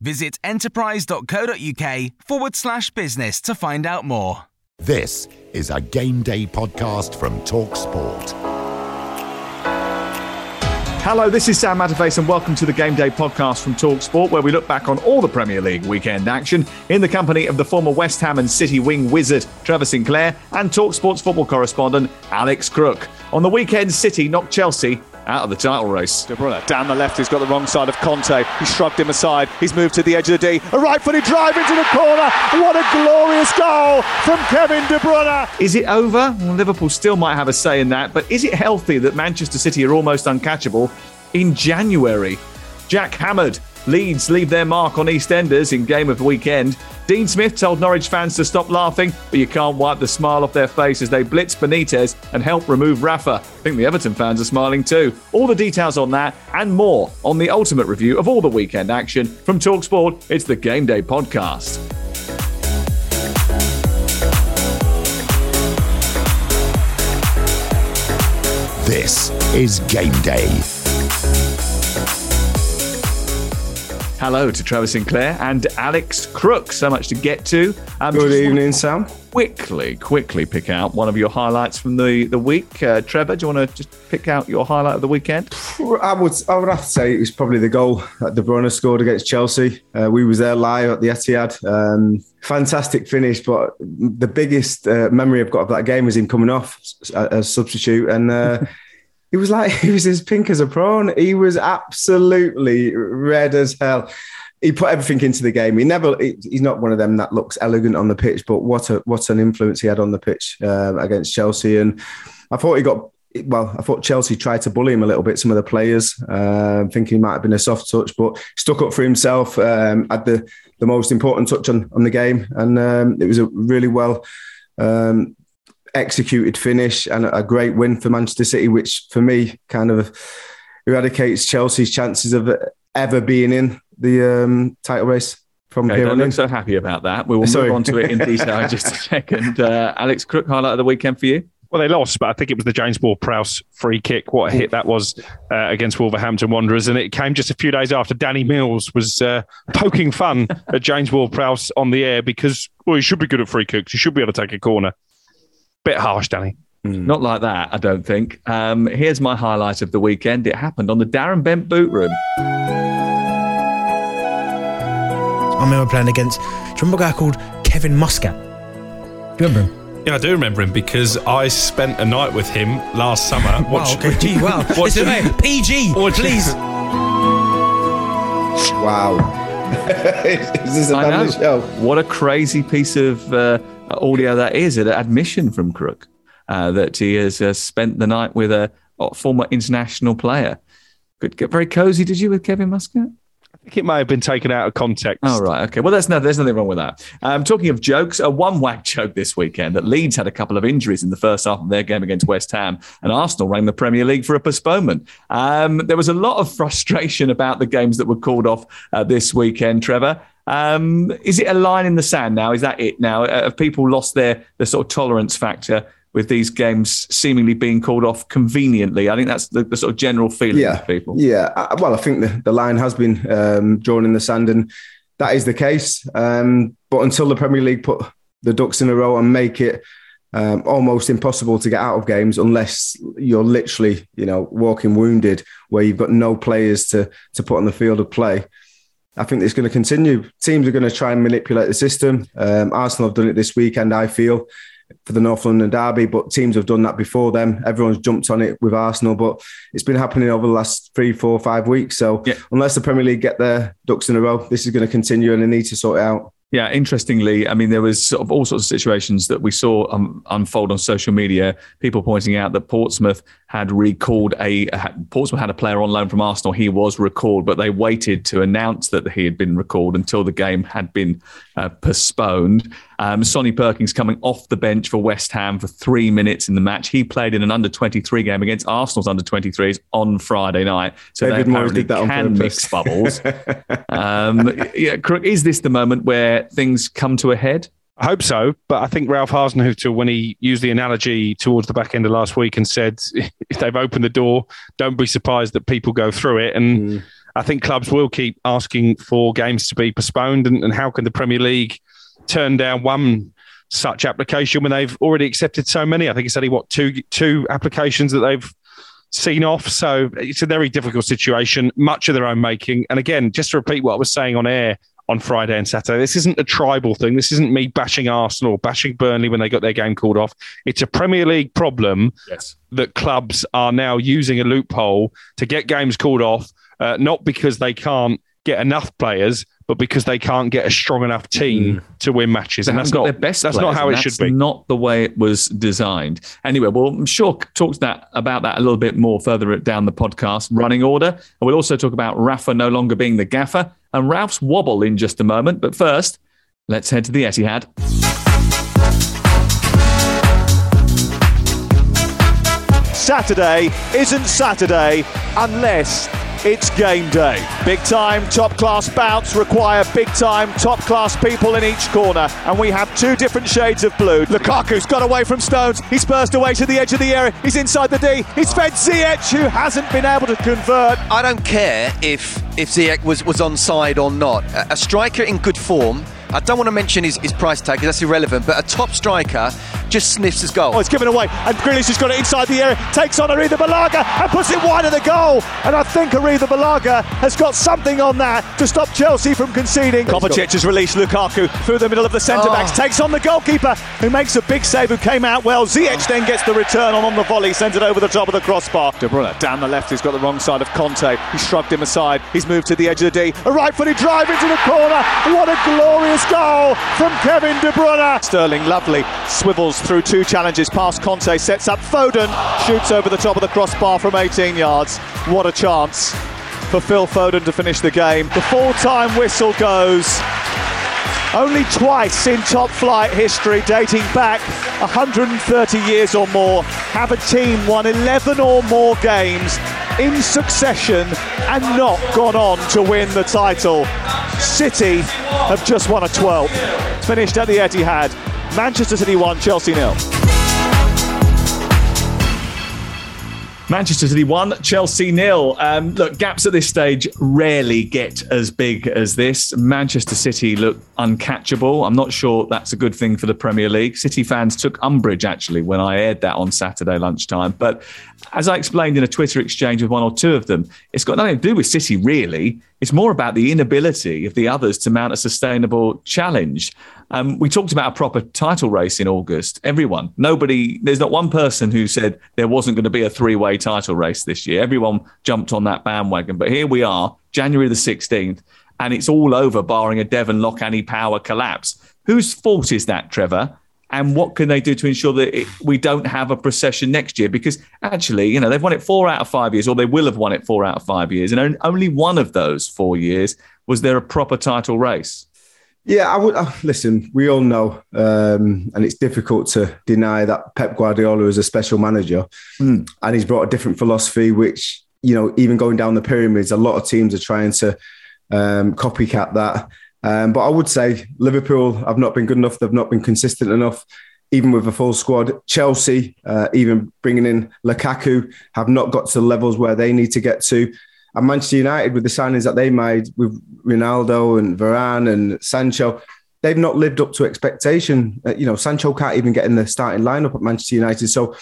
Visit enterprise.co.uk forward slash business to find out more. This is a game day podcast from Talksport. Hello, this is Sam Matterface, and welcome to the Game Day podcast from Talksport, where we look back on all the Premier League weekend action in the company of the former West Ham and City wing wizard Trevor Sinclair and Talksport's football correspondent Alex Crook. On the weekend, City knocked Chelsea out of the title race. De Bruyne down the left, he's got the wrong side of Kante. He shrugged him aside. He's moved to the edge of the D. A right footed drive into the corner. What a glorious goal from Kevin De Bruyne. Is it over? Well, Liverpool still might have a say in that, but is it healthy that Manchester City are almost uncatchable in January? Jack Hammered Leeds leave their mark on EastEnders in game of the weekend. Dean Smith told Norwich fans to stop laughing, but you can't wipe the smile off their face as they blitz Benitez and help remove Rafa. I think the Everton fans are smiling too. All the details on that and more on the ultimate review of all the weekend action from Talksport. It's the Game Day podcast. This is Game Day. Hello to Trevor Sinclair and Alex Crook. So much to get to. Um, Good evening, Sam. Quickly, quickly pick out one of your highlights from the the week. Uh, Trevor, do you want to just pick out your highlight of the weekend? I would, I would have to say it was probably the goal that De Bruyne scored against Chelsea. Uh, we was there live at the Etihad. Um, fantastic finish, but the biggest uh, memory I've got of that game was him coming off as substitute and. He was like he was as pink as a prawn. He was absolutely red as hell. He put everything into the game. He never. He's not one of them that looks elegant on the pitch, but what a what an influence he had on the pitch uh, against Chelsea. And I thought he got well, I thought Chelsea tried to bully him a little bit, some of the players, uh, thinking he might have been a soft touch, but stuck up for himself, um, had the, the most important touch on, on the game. And um, it was a really well um, executed finish and a great win for Manchester City, which for me kind of eradicates Chelsea's chances of ever being in the um, title race. From okay, here don't look so happy about that. We will Sorry. move on to it in detail in just a second. Uh, Alex Crook, highlight of the weekend for you. Well, they lost, but I think it was the James Ward-Prowse free kick. What a hit that was uh, against Wolverhampton Wanderers. And it came just a few days after Danny Mills was uh, poking fun at James Ward-Prowse on the air because, well, he should be good at free kicks. He should be able to take a corner. Bit harsh, Danny. Mm. Not like that, I don't think. Um, here's my highlight of the weekend. It happened on the Darren Bent boot room. I remember playing against, do you remember a guy called Kevin Muscat? Do you remember him? Yeah, I do remember him because I spent a night with him last summer. wow, okay, gee, wow. Listen, mate, PG, please. wow. is this a show? What a crazy piece of uh, audio that is, an admission from Crook uh, that he has uh, spent the night with a, former international player. Could get very cozy, did you, with Kevin Muscat? I think it may have been taken out of context. Oh, right. Okay. Well, there's, no, there's nothing wrong with that. Um, talking of jokes, a one whack joke this weekend that Leeds had a couple of injuries in the first half of their game against West Ham, and Arsenal rang the Premier League for a postponement. Um, there was a lot of frustration about the games that were called off uh, this weekend, Trevor. Um, is it a line in the sand now? Is that it now? Uh, have people lost their, their sort of tolerance factor with these games seemingly being called off conveniently? I think that's the, the sort of general feeling yeah. of people. Yeah. Uh, well, I think the, the line has been um, drawn in the sand, and that is the case. Um, but until the Premier League put the ducks in a row and make it um, almost impossible to get out of games unless you're literally, you know, walking wounded, where you've got no players to to put on the field of play I think it's going to continue. Teams are going to try and manipulate the system. Um, Arsenal have done it this weekend, I feel, for the North London derby, but teams have done that before them. Everyone's jumped on it with Arsenal, but it's been happening over the last three, four, five weeks. So yeah. unless the Premier League get their ducks in a row, this is going to continue and they need to sort it out. Yeah, interestingly, I mean, there was sort of all sorts of situations that we saw um, unfold on social media. People pointing out that Portsmouth had recalled a Portsmouth had a player on loan from Arsenal. He was recalled, but they waited to announce that he had been recalled until the game had been uh, postponed. Um, Sonny Perkins coming off the bench for West Ham for three minutes in the match. He played in an under 23 game against Arsenal's under 23s on Friday night. So David they apparently can mix bubbles. um, yeah, is this the moment where things come to a head? I hope so, but I think Ralph Hasenhüttl, when he used the analogy towards the back end of last week and said, if they've opened the door, don't be surprised that people go through it. And mm. I think clubs will keep asking for games to be postponed. And, and how can the Premier League turn down one such application when they've already accepted so many? I think it's only what two two applications that they've seen off. So it's a very difficult situation, much of their own making. And again, just to repeat what I was saying on air on Friday and Saturday. This isn't a tribal thing. This isn't me bashing Arsenal, bashing Burnley when they got their game called off. It's a Premier League problem yes. that clubs are now using a loophole to get games called off, uh, not because they can't get enough players, but because they can't get a strong enough team mm. to win matches. They and that's not their best. That's not how it should be. Not the way it was designed. Anyway, well, I'm sure talks that about that a little bit more further down the podcast running order, and we'll also talk about Rafa no longer being the gaffer and Ralph's wobble in just a moment. But first, let's head to the Etihad. Saturday isn't Saturday unless it's game day. Big time, top class bouts require big time, top class people in each corner. And we have two different shades of blue. Lukaku's got away from Stones. He's burst away to the edge of the area. He's inside the D. He's fed Ziyech, who hasn't been able to convert. I don't care if, if Ziyech was, was onside or not. A, a striker in good form I don't want to mention his, his price tag because that's irrelevant, but a top striker just sniffs his goal. Oh, it's given away, and Grealish has got it inside the area, takes on Arrizabalaga and puts it wide of the goal. And I think Arrizabalaga has got something on that to stop Chelsea from conceding. Kovacic has released Lukaku through the middle of the centre backs, oh. takes on the goalkeeper who makes a big save, who came out well. Ziyech then gets the return on, on the volley, sends it over the top of the crossbar. De Bruyne down the left, he's got the wrong side of Kante. He shrugged him aside, he's moved to the edge of the D. A right footed drive into the corner. What a glorious goal from Kevin De Bruyne. Sterling, lovely, swivels through two challenges past Kante, sets up Foden, shoots over the top of the crossbar from 18 yards. What a chance for Phil Foden to finish the game. The full time whistle goes. Only twice in top flight history, dating back 130 years or more, have a team won 11 or more games in succession and not gone on to win the title. City have just won a 12th. Finished at the Etihad. Manchester City 1, Chelsea nil. Manchester City 1, Chelsea nil. Um, look, gaps at this stage rarely get as big as this. Manchester City look uncatchable. I'm not sure that's a good thing for the Premier League. City fans took umbrage, actually, when I aired that on Saturday lunchtime. But as I explained in a Twitter exchange with one or two of them, it's got nothing to do with City, really. It's more about the inability of the others to mount a sustainable challenge. Um, we talked about a proper title race in August. Everyone, nobody, there's not one person who said there wasn't going to be a three way title race this year. Everyone jumped on that bandwagon. But here we are, January the 16th, and it's all over, barring a Devon Loch Annie Power collapse. Whose fault is that, Trevor? And what can they do to ensure that it, we don't have a procession next year? Because actually, you know, they've won it four out of five years, or they will have won it four out of five years. And only one of those four years was there a proper title race. Yeah, I would uh, listen. We all know, um, and it's difficult to deny that Pep Guardiola is a special manager, mm. and he's brought a different philosophy. Which you know, even going down the pyramids, a lot of teams are trying to um, copycat that. Um, but I would say Liverpool have not been good enough. They've not been consistent enough, even with a full squad. Chelsea, uh, even bringing in Lukaku, have not got to the levels where they need to get to. And Manchester United, with the signings that they made with Ronaldo and Varane and Sancho, they've not lived up to expectation. Uh, you know, Sancho can't even get in the starting lineup at Manchester United. So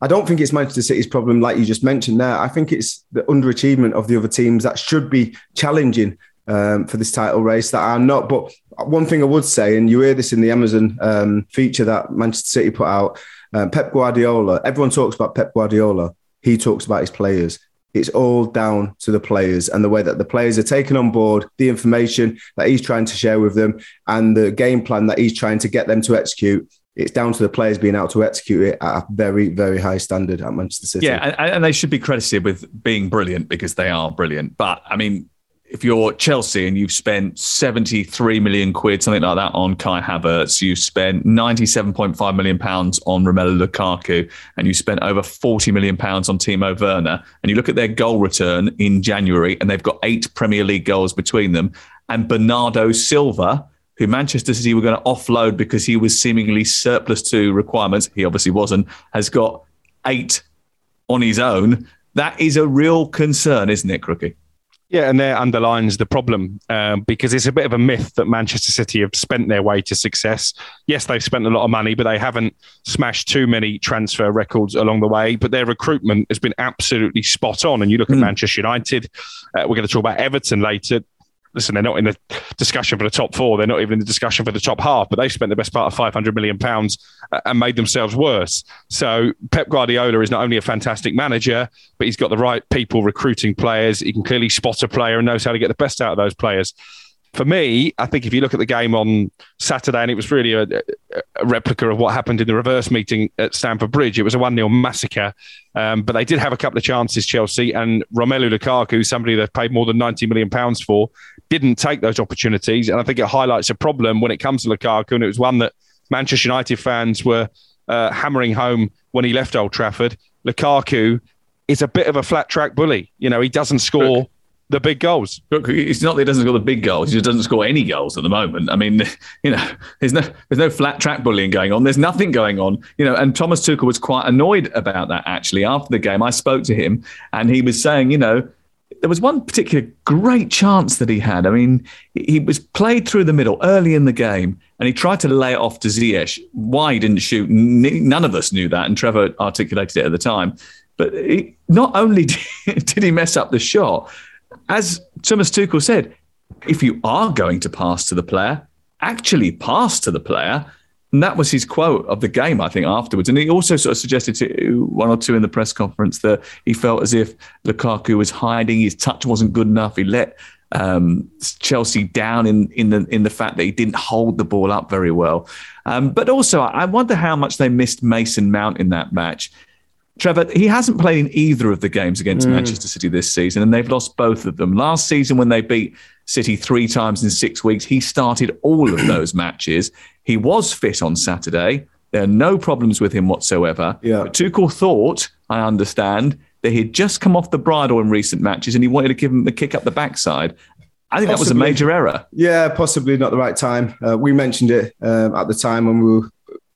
I don't think it's Manchester City's problem, like you just mentioned there. I think it's the underachievement of the other teams that should be challenging um, for this title race that are not. But one thing I would say, and you hear this in the Amazon um, feature that Manchester City put out, um, Pep Guardiola. Everyone talks about Pep Guardiola. He talks about his players. It's all down to the players and the way that the players are taken on board the information that he's trying to share with them and the game plan that he's trying to get them to execute it's down to the players being able to execute it at a very, very high standard at Manchester City. Yeah, and, and, they should be credited with being brilliant because they are brilliant. But I mean, if you're Chelsea and you've spent 73 million quid, something like that, on Kai Havertz, you've spent 97.5 million pounds on Romelu Lukaku, and you spent over 40 million pounds on Timo Werner, and you look at their goal return in January, and they've got eight Premier League goals between them, and Bernardo Silva, who Manchester City were going to offload because he was seemingly surplus to requirements, he obviously wasn't, has got eight on his own. That is a real concern, isn't it, Crookie? Yeah, and there underlines the problem um, because it's a bit of a myth that Manchester City have spent their way to success. Yes, they've spent a lot of money, but they haven't smashed too many transfer records along the way. But their recruitment has been absolutely spot on. And you look at hmm. Manchester United, uh, we're going to talk about Everton later listen, they're not in the discussion for the top four. They're not even in the discussion for the top half, but they spent the best part of 500 million pounds uh, and made themselves worse. So Pep Guardiola is not only a fantastic manager, but he's got the right people recruiting players. He can clearly spot a player and knows how to get the best out of those players for me, I think if you look at the game on Saturday, and it was really a, a replica of what happened in the reverse meeting at Stamford Bridge, it was a 1 0 massacre. Um, but they did have a couple of chances, Chelsea, and Romelu Lukaku, somebody they've paid more than £90 million for, didn't take those opportunities. And I think it highlights a problem when it comes to Lukaku, and it was one that Manchester United fans were uh, hammering home when he left Old Trafford. Lukaku is a bit of a flat track bully. You know, he doesn't score the big goals. It's not that he doesn't score the big goals; he just doesn't score any goals at the moment. I mean, you know, there's no there's no flat track bullying going on. There's nothing going on. You know, and Thomas Tuchel was quite annoyed about that actually after the game. I spoke to him, and he was saying, you know. There was one particular great chance that he had. I mean, he was played through the middle early in the game, and he tried to lay it off to Ziyech. Why he didn't shoot? None of us knew that, and Trevor articulated it at the time. But he, not only did he mess up the shot, as Thomas Tuchel said, if you are going to pass to the player, actually pass to the player. And that was his quote of the game, I think, afterwards. And he also sort of suggested to one or two in the press conference that he felt as if Lukaku was hiding, his touch wasn't good enough. He let um, Chelsea down in, in the in the fact that he didn't hold the ball up very well. Um, but also, I wonder how much they missed Mason Mount in that match. Trevor, he hasn't played in either of the games against mm. Manchester City this season, and they've lost both of them. Last season, when they beat City three times in six weeks, he started all of those matches. He was fit on Saturday. There are no problems with him whatsoever. Yeah. But Tuchel thought, I understand, that he'd just come off the bridle in recent matches and he wanted to give him a kick up the backside. I think possibly, that was a major error. Yeah, possibly not the right time. Uh, we mentioned it um, at the time when we were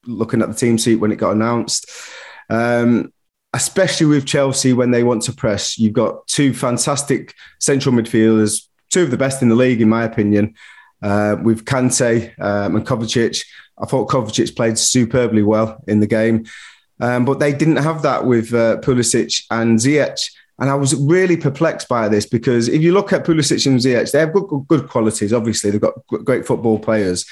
looking at the team sheet when it got announced. Um, especially with Chelsea when they want to press. You've got two fantastic central midfielders, two of the best in the league, in my opinion, uh, with Kante um, and Kovacic. I thought Kovacic played superbly well in the game, um, but they didn't have that with uh, Pulisic and Ziyech. And I was really perplexed by this because if you look at Pulisic and Ziyech, they have good, good qualities. Obviously, they've got great football players.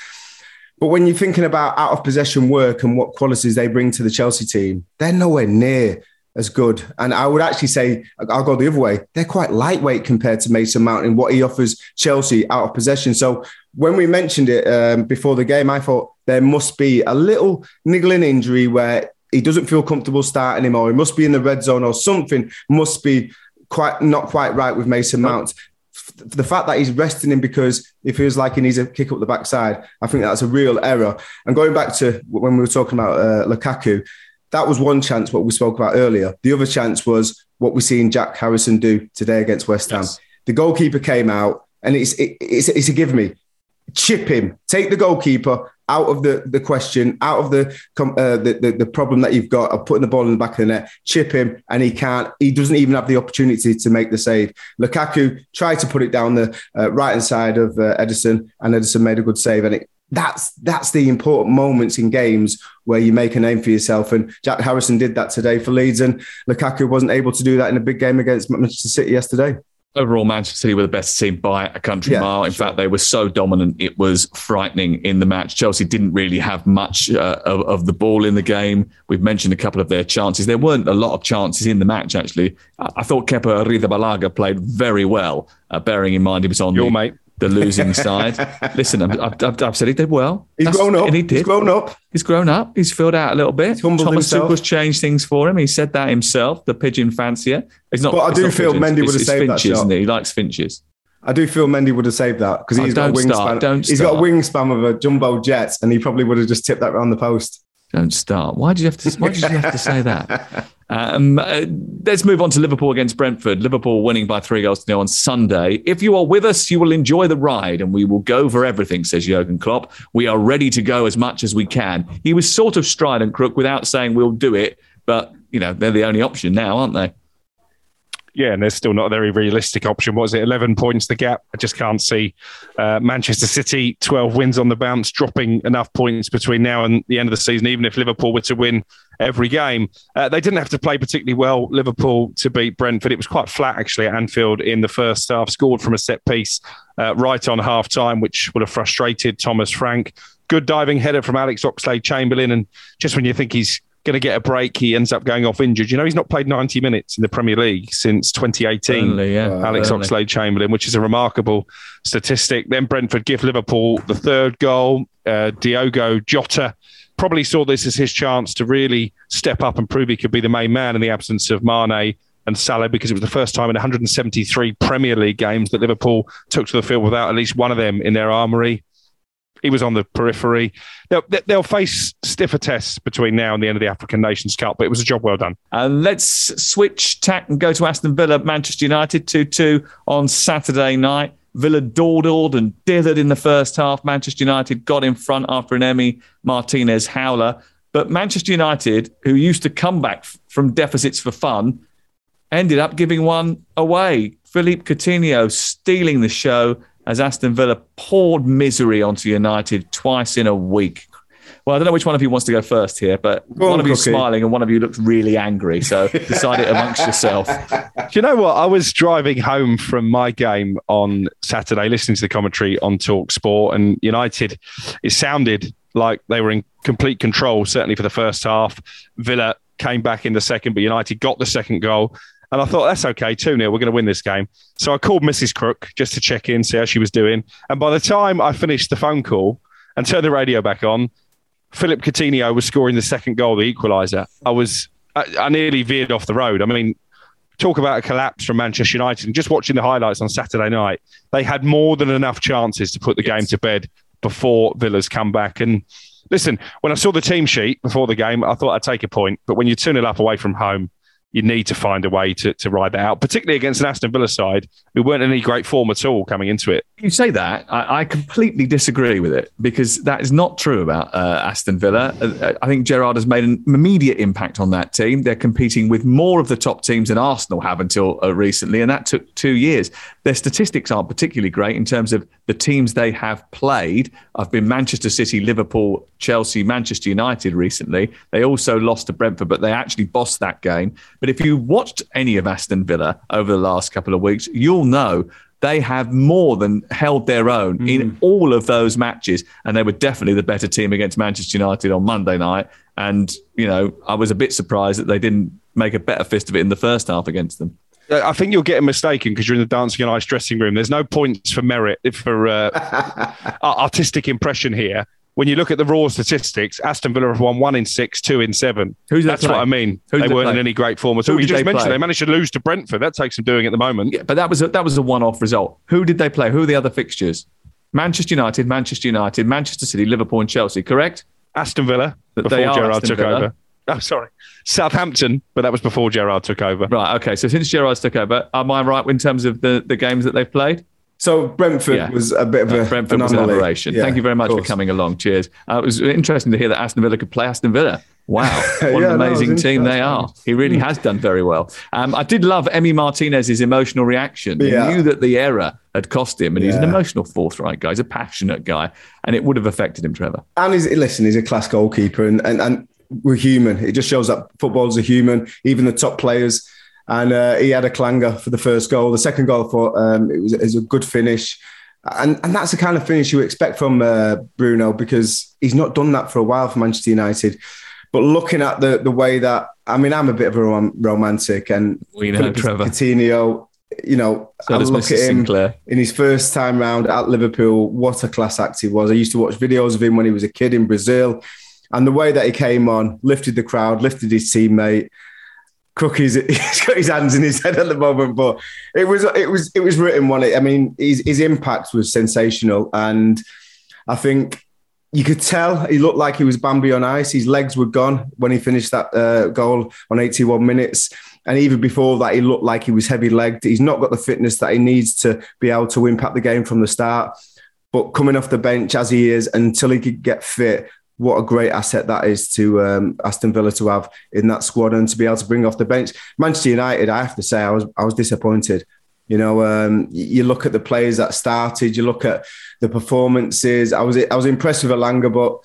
But when you're thinking about out of possession work and what qualities they bring to the Chelsea team, they're nowhere near as good. And I would actually say, I'll go the other way. They're quite lightweight compared to Mason Mount in what he offers Chelsea out of possession. So when we mentioned it um, before the game, I thought there must be a little niggling injury where he doesn't feel comfortable starting him, or he must be in the red zone, or something must be quite not quite right with Mason Mount. The fact that he's resting him because if he feels like he needs a kick up the backside, I think that's a real error. And going back to when we were talking about uh, Lukaku, that was one chance, what we spoke about earlier. The other chance was what we're seeing Jack Harrison do today against West Ham. Yes. The goalkeeper came out, and it's, it, it's, it's a give me. Chip him, take the goalkeeper out of the, the question, out of the, uh, the, the, the problem that you've got of putting the ball in the back of the net, chip him, and he can't. He doesn't even have the opportunity to make the save. Lukaku tried to put it down the uh, right hand side of uh, Ederson, and Ederson made a good save, and it that's that's the important moments in games where you make a name for yourself. And Jack Harrison did that today for Leeds, and Lukaku wasn't able to do that in a big game against Manchester City yesterday. Overall, Manchester City were the best team by a country Yeah, mile. In sure. fact, they were so dominant, it was frightening in the match. Chelsea didn't really have much uh, of, of the ball in the game. We've mentioned a couple of their chances. There weren't a lot of chances in the match, actually. I, I thought Kepa Arrizabalaga played very well, uh, bearing in mind he was on Your the, mate. The losing side. Listen, I've, I've, I've said he did well. He's That's- grown up. And he did. He's grown up. He's grown up. He's filled out a little bit. He's humbled Thomas himself. Tuchel's changed things for him. He said that himself. The pigeon fancier. He's not. But I do feel pigeons, Mendy would have saved that shot. He? he likes finches. I do feel Mendy would have saved that because Oh, he's got a wingspan. start, don't He's got a wingspan of a jumbo jet, and he probably would have just tipped that around the post. Don't start. Why did you have to? Why did you have to say that? Um, uh, let's move on to Liverpool against Brentford. Liverpool winning by three goals to nil on Sunday. If you are with us, you will enjoy the ride, and we will go for everything. Says Jurgen Klopp. We are ready to go as much as we can. He was sort of strident, Crook, without saying we'll do it, but you know they're the only option now, aren't they? Yeah, and there's still not a very realistic option. What is it? 11 points the gap. I just can't see uh, Manchester City, 12 wins on the bounce, dropping enough points between now and the end of the season, even if Liverpool were to win every game. Uh, they didn't have to play particularly well, Liverpool, to beat Brentford. It was quite flat, actually, at Anfield in the first half, scored from a set piece uh, right on half time, which would have frustrated Thomas Frank. Good diving header from Alex Oxlade Chamberlain. And just when you think he's going to get a break, he ends up going off injured. You know, he's not played 90 minutes in the Premier League since 2018. Burnley, yeah. Alex Burnley. Oxlade Chamberlain, which is a remarkable statistic. Then Brentford give Liverpool the third goal. Uh, Diogo Jota probably saw this as his chance to really step up and prove he could be the main man in the absence of Mane and Salah because it was the first time in 173 Premier League games that Liverpool took to the field without at least one of them in their armoury. He was on the periphery. They'll, they'll face stiffer tests between now and the end of the African Nations Cup, but it was a job well done. And let's switch tack and go to Aston Villa, Manchester United 2 2 on Saturday night. Villa dawdled and dithered in the first half. Manchester United got in front after an Emi Martinez howler. But Manchester United, who used to come back from deficits for fun, ended up giving one away. Philippe Coutinho stealing the show as Aston Villa poured misery onto United twice in a week. Well, I don't know which one of you wants to go first here, but Go on, one of you Crookie. smiling and one of you looks really angry. So decide it amongst yourself. Do you know what? I was driving home from my game on Saturday, listening to the commentary on Talk Sport, and United, it sounded like they were in complete control, certainly for the first half. Villa came back in the second, but United got the second goal. And I thought, that's okay, 2 0, we're going to win this game. So I called Mrs. Crook just to check in, see how she was doing. And by the time I finished the phone call and turned the radio back on, Philippe Coutinho was scoring the second goal, the equaliser. I was, I, I nearly veered off the road. I mean, talk about a collapse from Manchester United. And just watching the highlights on Saturday night, they had more than enough chances to put the game to bed before Villa's come back. And listen, when I saw the team sheet before the game, I thought I'd take a point. But when you're 2 0 up away from home, you need to find a way to, to ride that out, particularly against an Aston Villa side who weren't in any great form at all coming into it. You say that, I, I completely disagree with it because that is not true about uh, Aston Villa. Uh, I think Gerrard has made an immediate impact on that team. They're competing with more of the top teams than Arsenal have until uh, recently, and that took two years. Their statistics aren't particularly great in terms of the teams they have played. I've been Manchester City, Liverpool, Chelsea, Manchester United recently. They also lost to Brentford, but they actually bossed that game. But if you watched any of Aston Villa over the last couple of weeks, you'll know they have more than held their own in all of those matches. And they were definitely the better team against Manchester United on Monday night. And, you know, I was a bit surprised that they didn't make a better fist of it in the first half against them. I think you're getting mistaken because you're in the dancing on ice dressing room. There's no points for merit for uh, artistic impression here. When you look at the raw statistics, Aston Villa have won one in six, two in seven. Who's That's play? what I mean. Who did they weren't in any great form at Who all. You just they mentioned play? they managed to lose to Brentford. That takes some doing at the moment. Yeah, but that was a, that was a one-off result. Who did they play? Who are the other fixtures? Manchester United, Manchester United, Manchester City, Liverpool, and Chelsea. Correct? Aston Villa That before Gerrard took Villa. over. Oh, sorry. Southampton, but that was before Gerrard took over. Right. Okay. So since Gerrard's took over, am I right in terms of the, the games that they've played? So Brentford Yeah. was a bit of a Brentford was an aberration. Yeah, Thank you very much for coming along. Cheers. Uh, it was interesting to hear that Aston Villa could play Aston Villa. Wow, what Yeah, an no, amazing team they are. He really has done very well. Um, I did love Emi Martinez's emotional reaction. He knew that the error had cost him, and he's an emotional, forthright guy. He's a passionate guy, and it would have affected him, Trevor. And he's listen, he's a class goalkeeper, and and, and we're human. It just shows that footballers a human. Even the top players. And uh, he had a clanger for the first goal. The second goal, I thought um, it, was, it was a good finish. And, and that's the kind of finish you expect from uh, Bruno because he's not done that for a while for Manchester United. But looking at the the way that I mean, I'm a bit of a rom- romantic, and we know Trevor Coutinho. You know, so I look at him Sinclair. in his first time round at Liverpool. What a class act he was! I used to watch videos of him when he was a kid in Brazil, and the way that he came on, lifted the crowd, lifted his teammate. Crookie's, he's got his hands in his head at the moment, but it was it was it was written one. I mean, his his impact was sensational, and I think you could tell he looked like he was Bambi on ice. His legs were gone when he finished that uh, goal on 81 minutes. And even before that, he looked like he was heavy legged. He's not got the fitness that he needs to be able to impact the game from the start. But coming off the bench as he is until he could get fit, what a great asset that is to um, Aston Villa to have in that squad and to be able to bring off the bench. Manchester United, I have to say, I was I was disappointed. You know, um, you look at the players that started, you look at the performances. I was I was impressed with Elanga, but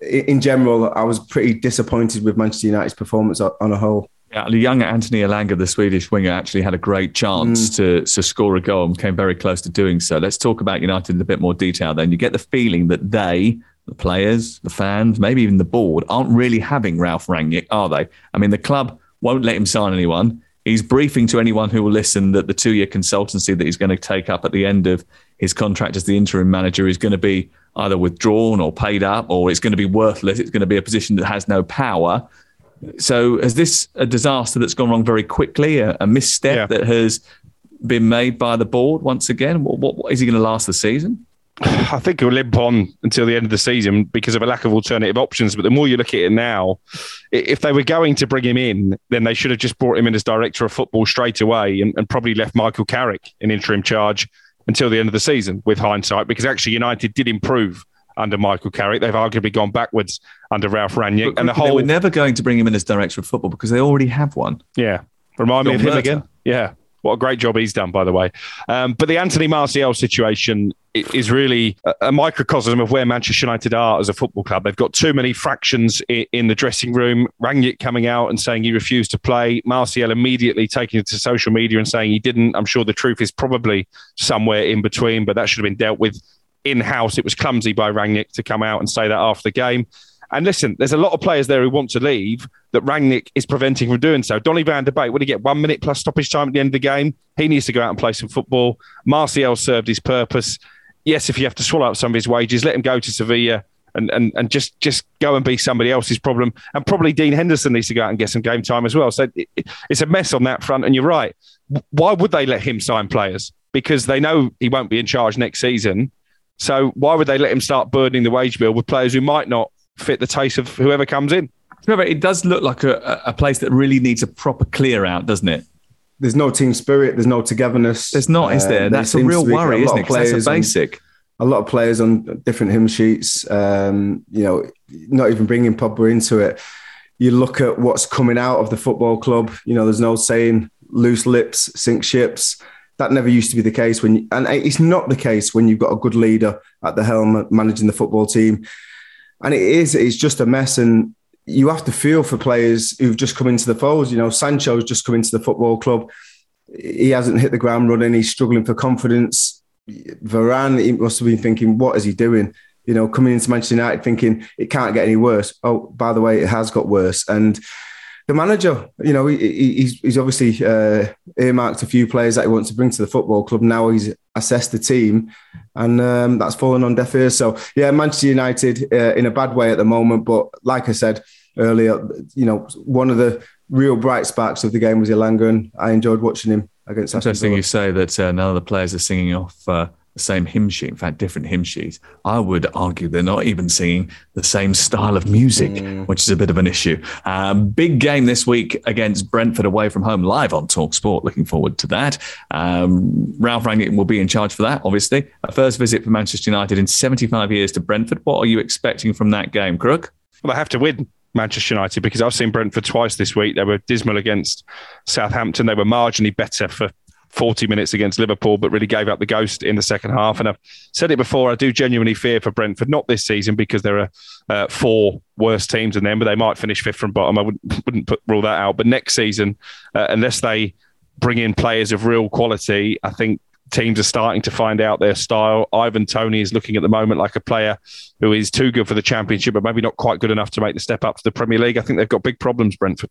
in general, I was pretty disappointed with Manchester United's performance on a whole. Yeah, the young Anthony Elanga, the Swedish winger, actually had a great chance mm. to, to score a goal and came very close to doing so. Let's talk about United in a bit more detail then. You get the feeling that they, the players, the fans, maybe even the board, aren't really having Ralf Rangnick, are they? I mean, the club won't let him sign anyone. He's briefing to anyone who will listen that the two year consultancy that he's going to take up at the end of his contract as the interim manager is going to be either withdrawn or paid up, or it's going to be worthless. It's going to be a position that has no power. So, is this a disaster that's gone wrong very quickly, a, a misstep yeah. that has been made by the board once again? What, what, what is he going to last the season? I think he'll limp on until the end of the season because of a lack of alternative options. But the more you look at it now, if they were going to bring him in, then they should have just brought him in as director of football straight away and, and probably left Michael Carrick in interim charge until the end of the season with hindsight, because actually United did improve under Michael Carrick. They've arguably gone backwards under Ralph Rangnick. But, and the whole. They were never going to bring him in as director of football because they already have one. Yeah. Remind John me of him again. Yeah. What a great job he's done, by the way. Um, but the Anthony Martial situation is really a microcosm of where Manchester United are as a football club. They've got too many fractions in the dressing room. Rangnick coming out and saying he refused to play. Martial immediately taking it to social media and saying he didn't. I'm sure the truth is probably somewhere in between, but that should have been dealt with in house. It was clumsy by Rangnick to come out and say that after the game. And listen, there's a lot of players there who want to leave that Rangnick is preventing from doing so. Donny van de Beek, would he get one minute plus stoppage time at the end of the game? He needs to go out and play some football. Martial served his purpose. Yes, if you have to swallow up some of his wages, let him go to Sevilla and, and, and just, just go and be somebody else's problem. And probably Dean Henderson needs to go out and get some game time as well. So it, it, it's a mess on that front. And you're right. Why would they let him sign players? Because they know he won't be in charge next season. So why would they let him start burdening the wage bill with players who might not fit the taste of whoever comes in. Remember, it does look like a, a place that really needs a proper clear out, doesn't it? There's no team spirit. There's no togetherness. There's not, is there? Uh, That's a real worry, a isn't it? That's a basic. On, a lot of players on different hymn sheets. Um, you know, not even bringing Pogba into it. You look at what's coming out of the football club. You know, there's no saying loose lips sink ships. That never used to be the case when, you, and it's not the case when you've got a good leader at the helm managing the football team and it is it's just a mess. And you have to feel for players who've just come into the fold. You know sancho's just come into the football club. He hasn't hit the ground running. He's struggling for confidence. Varane he must have been thinking what is he doing? You know coming into Manchester United thinking it can't get any worse. Oh by the way it has got worse. And the manager, you know, he, he's, he's obviously uh, earmarked a few players that he wants to bring to the football club. Now he's assessed the team, and um, that's fallen on deaf ears. So, yeah, Manchester United uh, in a bad way at the moment. But like I said earlier, you know, one of the real bright sparks of the game was Elanga, and I enjoyed watching him against. Interesting, you say that uh, none of the players are singing off uh, the same hymn sheet, in fact, different hymn sheets. I would argue they're not even singing the same style of music, mm. which is a bit of an issue. Um, big game this week against Brentford away from home, live on Talk Sport. Looking forward to that. Um, Ralf Rangnick will be in charge for that, obviously. A first visit for Manchester United in 75 years to Brentford. What are you expecting from that game, Crook? Well, I have to win. Manchester United because I've seen Brentford twice this week. They were dismal against Southampton. They were marginally better for 40 minutes against Liverpool, but really gave up the ghost in the second half. And I've said it before, I do genuinely fear for Brentford, not this season because there are uh, four worse teams than them, but they might finish fifth from bottom. I wouldn't, wouldn't put, rule that out. But next season, uh, unless they bring in players of real quality. I think teams are starting to find out their style. Ivan Toney is looking at the moment like a player who is too good for the championship, but maybe not quite good enough to make the step up to the Premier League. I think they've got big problems, Brentford.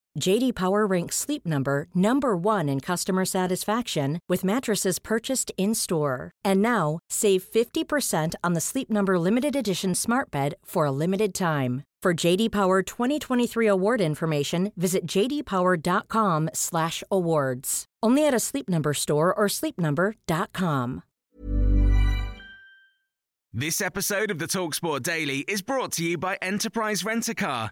JD Power ranks Sleep Number number 1 in customer satisfaction with mattresses purchased in-store. And now, save 50% on the Sleep Number limited edition Smart Bed for a limited time. For JD Power 2023 award information, visit jdpower.com/awards. Only at a Sleep Number store or sleepnumber.com. This episode of the Talksport Daily is brought to you by Enterprise Rent a Car.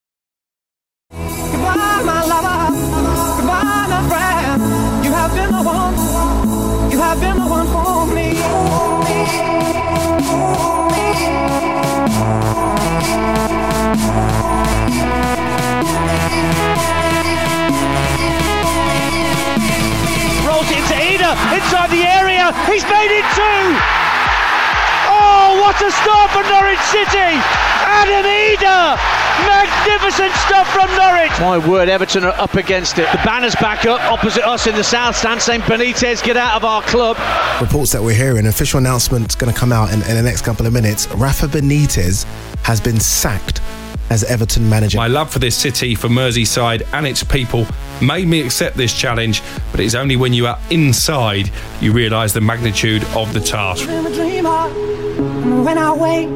Goodbye, my lover. Goodbye, my friend. You have been the one. You have been the one for me. Rolls inside the area. He's made it two. Oh, what a start for Norwich City. Adam Idah. Magnificent stuff from Norwich. My word, Everton are up against it. The banner's back up opposite us in the south stand saying Benitez, get out of our club. Reports that we're hearing, official announcement's going to come out in, in the next couple of minutes. Rafa Benitez has been sacked as Everton manager. My love for this city, for Merseyside and its people made me accept this challenge, but it's only when you are inside you realise the magnitude of the task. I'm a dreamer. And when I wake,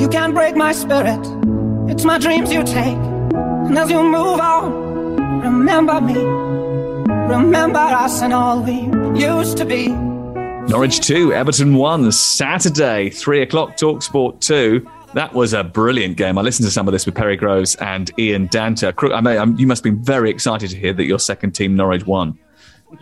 you can't break my spirit. It's my dreams you take. And as you move on, remember me. Remember us and all we used to be. Norwich 2, Everton 1, Saturday, 3 o'clock, Talk Sport 2. That was a brilliant game. I listened to some of this with Perry Groves and Ian Danter. I mean, um, you must be very excited to hear that your second team, Norwich, won.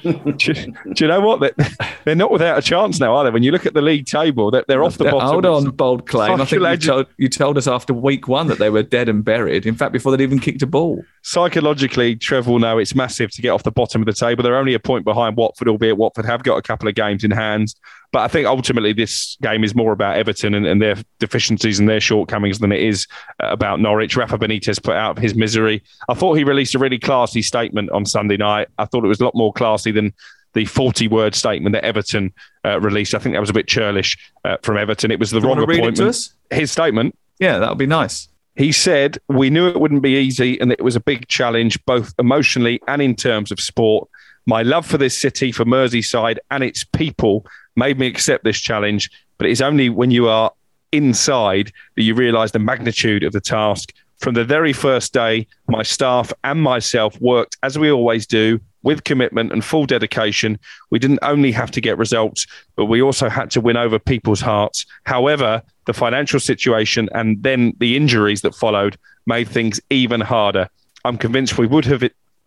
Do, do, you know what? They're, they're not without a chance now, are they? When you look at the league table, they're, they're off the bottom. Hold on, bold claim. I think you told, you told, us after week one that they were dead and buried. In fact, before they'd even kicked a ball. Psychologically, Trev will know it's massive to get off the bottom of the table. They're only a point behind Watford, albeit Watford have got a couple of games in hand. But I think ultimately this game is more about Everton and, and, their deficiencies and their shortcomings than it is about Norwich. Rafa Benitez put out his misery. I thought he released a really classy statement on Sunday night. I thought it was a lot more classy than the 40 word statement that Everton uh, released. I think that was a bit churlish uh, from Everton. It was the you wrong appointment. His statement. Yeah, that would be nice. He said, We knew it wouldn't be easy and it was a big challenge, both emotionally and in terms of sport. My love for this city, for Merseyside and its people made me accept this challenge. But it is only when you are inside that you realize the magnitude of the task. From the very first day, my staff and myself worked as we always do with commitment and full dedication. We didn't only have to get results, but we also had to win over people's hearts. However, the financial situation and then the injuries that followed made things even harder. I'm convinced we would have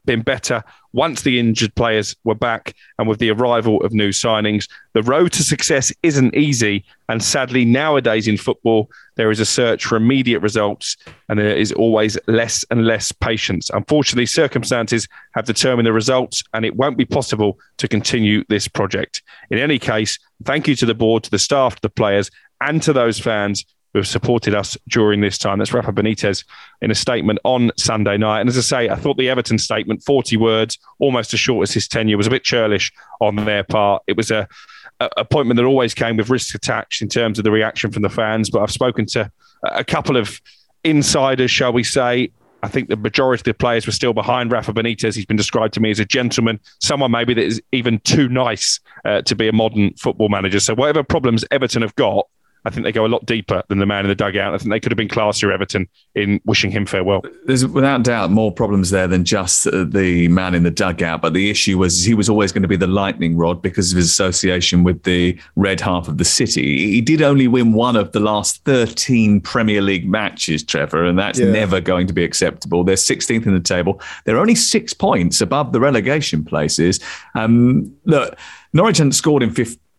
been better once the injured players were back and with the arrival of new signings. The road to success isn't easy. And sadly, nowadays in football, there is a search for immediate results and there is always less and less patience. Unfortunately, circumstances have determined the results and it won't be possible to continue this project. In any case, thank you to the board, to the staff, to the players, and to those fans who have supported us during this time. That's Rafa Benitez in a statement on Sunday night. And as I say, I thought the Everton statement, 40 words, almost as short as his tenure, was a bit churlish on their part. It was a, appointment that always came with risks attached in terms of the reaction from the fans. But I've spoken to a couple of insiders, shall we say, I think the majority of the players were still behind Rafa Benitez. He's been described to me as a gentleman, someone maybe that is even too nice uh, to be a modern football manager. So whatever problems Everton have got, I think they go a lot deeper than the man in the dugout. I think they could have been classier, Everton, in wishing him farewell. There's without doubt more problems there than just uh, the man in the dugout. But the issue was he was always going to be the lightning rod because of his association with the red half of the city. He did only win one of the last 13 Premier League matches, Trevor, and that's yeah. never going to be acceptable. They're 16th in the table. They're only six points above the relegation places. Um, look, Norwich hadn't scored in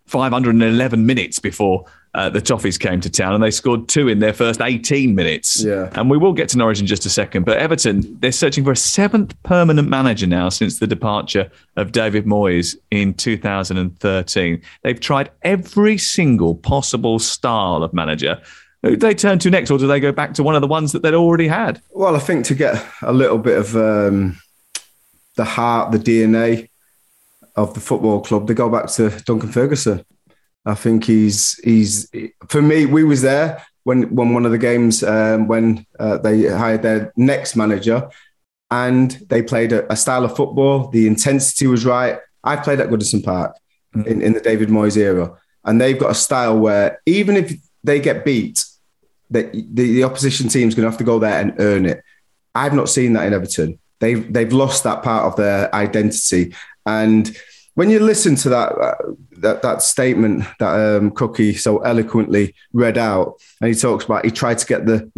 511 minutes before uh, the Toffees came to town and they scored two in their first 18 minutes. Yeah. And we will get to Norwich in just a second. But Everton, they're searching for a seventh permanent manager now since the departure of David Moyes in 2013. They've tried every single possible style of manager. Who do they turn to next, or do they go back to one of the ones that they'd already had? Well, I think to get a little bit of um, the heart, the DNA of the football club, they go back to Duncan Ferguson. I think he's he's for me. We was there when when one of the games um, when uh, they hired their next manager, and they played a, a, style of football. The intensity was right. I played at Goodison Park mm-hmm. in, in the David Moyes era, and they've got a style where even if they get beat, that the, the opposition team's going to have to go there and earn it. I've not seen that in Everton. They've they've lost that part of their identity, and when you listen to that uh, that, that statement that um, Crookie so eloquently read out, and he talks about he tried to get the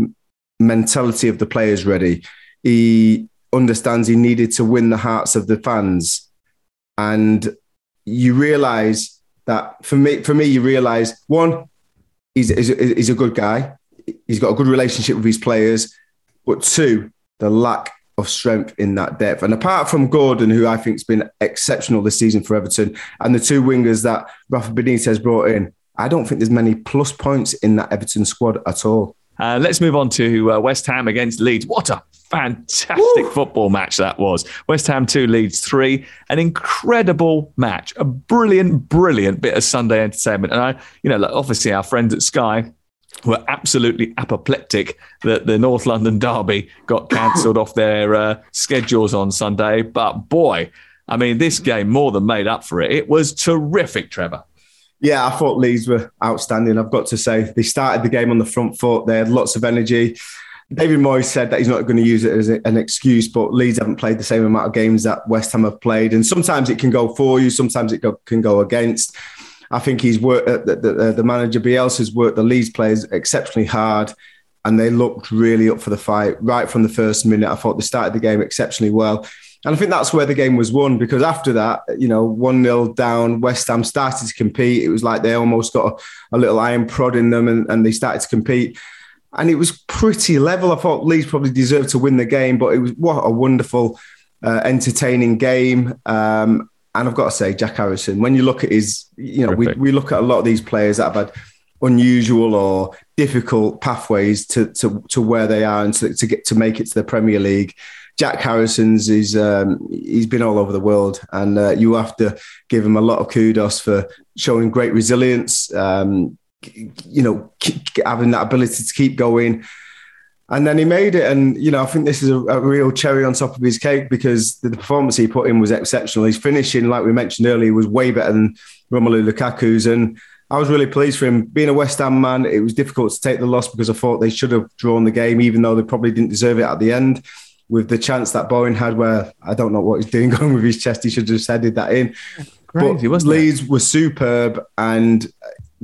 mentality of the players ready. He understands he needed to win the hearts of the fans, and you realise that for me, for me, you realise one, he's, he's, he's a good guy. He's got a good relationship with his players, but two, the lack of strength in that depth. And apart from Gordon, who I think has been exceptional this season for Everton, and the two wingers that Rafa Benitez has brought in, I don't think there's many plus points in that Everton squad at all. Uh, let's move on to uh, West Ham against Leeds. What a fantastic Woo! football match that was. West Ham 2, Leeds 3. An incredible match. A brilliant, brilliant bit of Sunday entertainment. And I, you know, obviously our friends at Sky were absolutely apoplectic that the North London derby got cancelled off their uh, schedules on Sunday. But boy, I mean, this game more than made up for it. It was terrific, Trevor. Yeah, I thought Leeds were outstanding. I've got to say, they started the game on the front foot. They had lots of energy. David Moyes said that he's not going to use it as an excuse, but Leeds haven't played the same amount of games that West Ham have played, and sometimes it can go for you, sometimes it go, can go against. I think he's worked uh, the, the, the manager Bielsa's worked the Leeds players exceptionally hard, and they looked really up for the fight right from the first minute. I thought they started the game exceptionally well. And I think that's where the game was won because after that, you know, 1 0 down, West Ham started to compete. It was like they almost got a, a little iron prod in them and, and, they started to compete. And it was pretty level. I thought Leeds probably deserved to win the game, but it was what a wonderful, uh, entertaining game. Um, and I've got to say, Jack Harrison, when you look at his, you know, we, we look at a lot of these players that have had unusual or difficult pathways to, to, to where they are and to, to get to make it to the Premier League. Jack Harrison's is um, he's been all over the world, and uh, you have to give him a lot of kudos for showing great resilience. Um, you know, having that ability to keep going and then he made it. And, you know, I think this is a, a, real cherry on top of his cake because the, performance he put in was exceptional. His finishing, like we mentioned earlier, was way better than Romelu Lukaku's. And I was really pleased for him. Being a West Ham man, it was difficult to take the loss because I thought they should have drawn the game, even though they probably didn't deserve it at the end. With the chance that Bowen had, where I don't know what he's doing going with his chest, he should have just headed that in. Crazy, but Leeds it? was superb, and